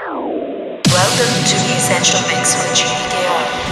Welcome to the Essential Mix with Judy Gale.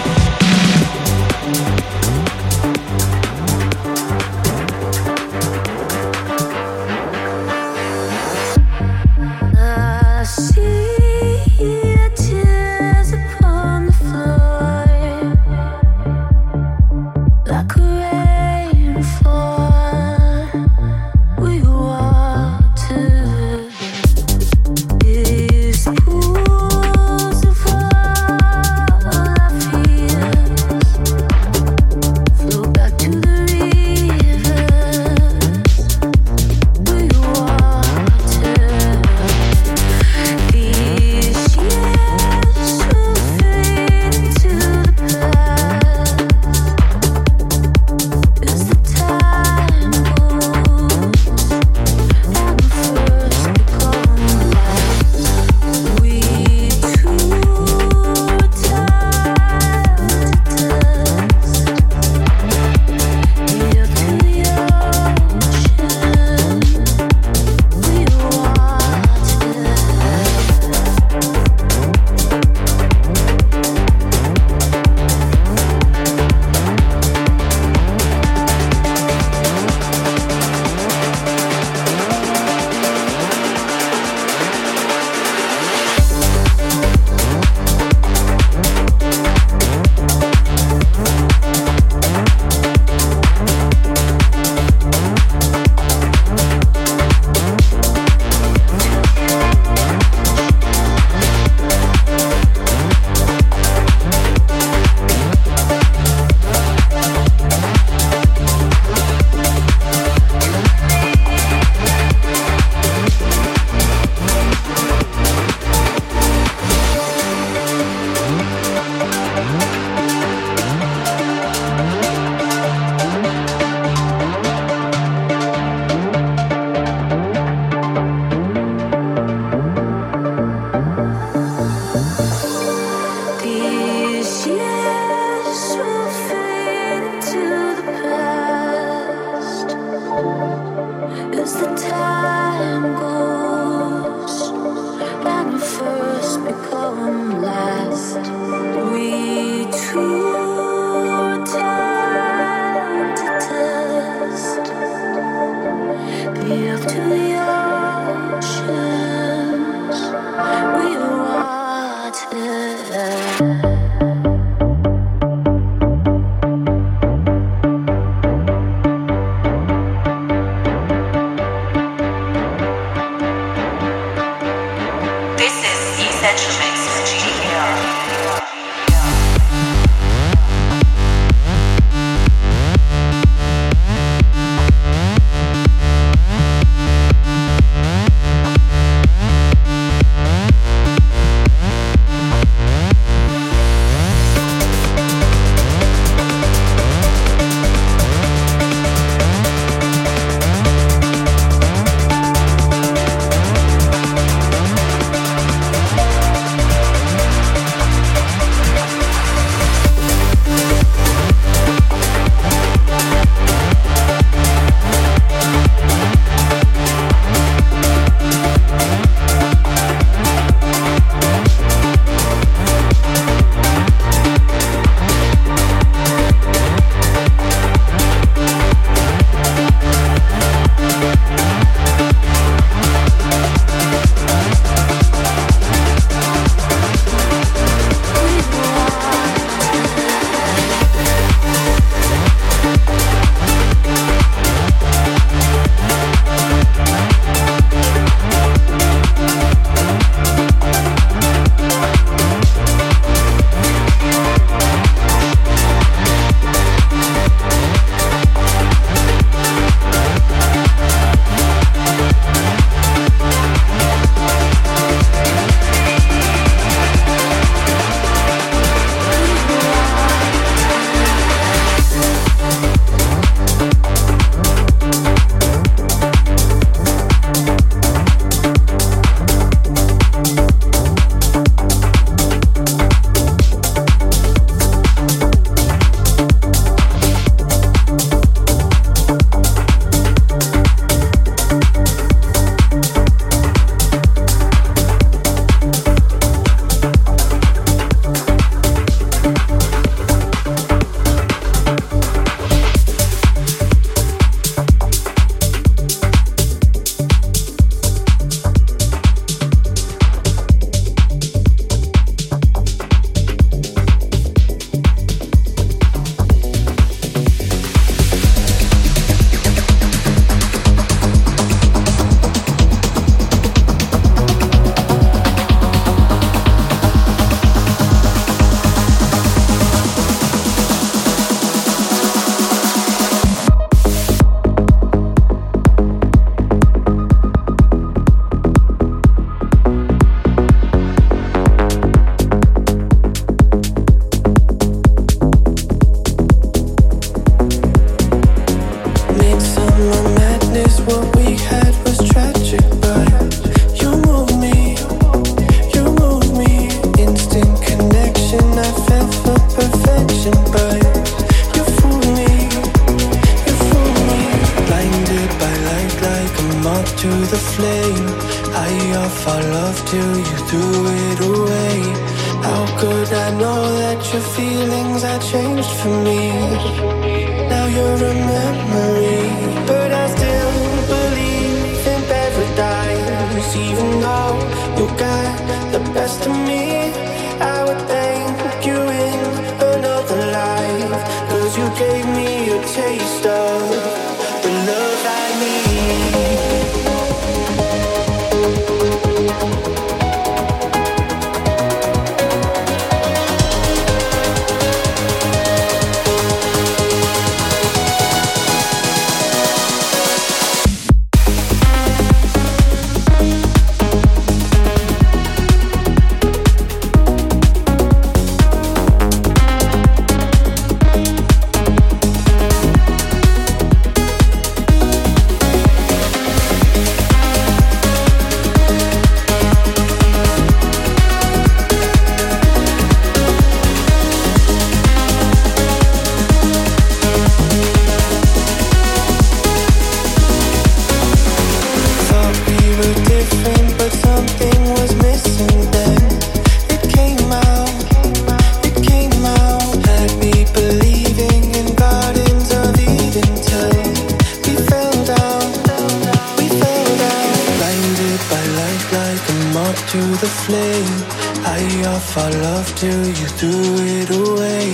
High off our love till you threw it away.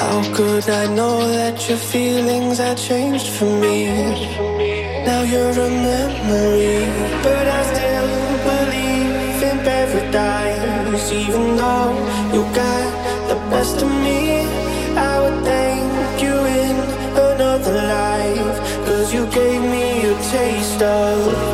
How could I know that your feelings had changed for me? Now you're a memory, but I still believe in paradise. Even though you got the best of me, I would thank you in another life. Cause you gave me a taste of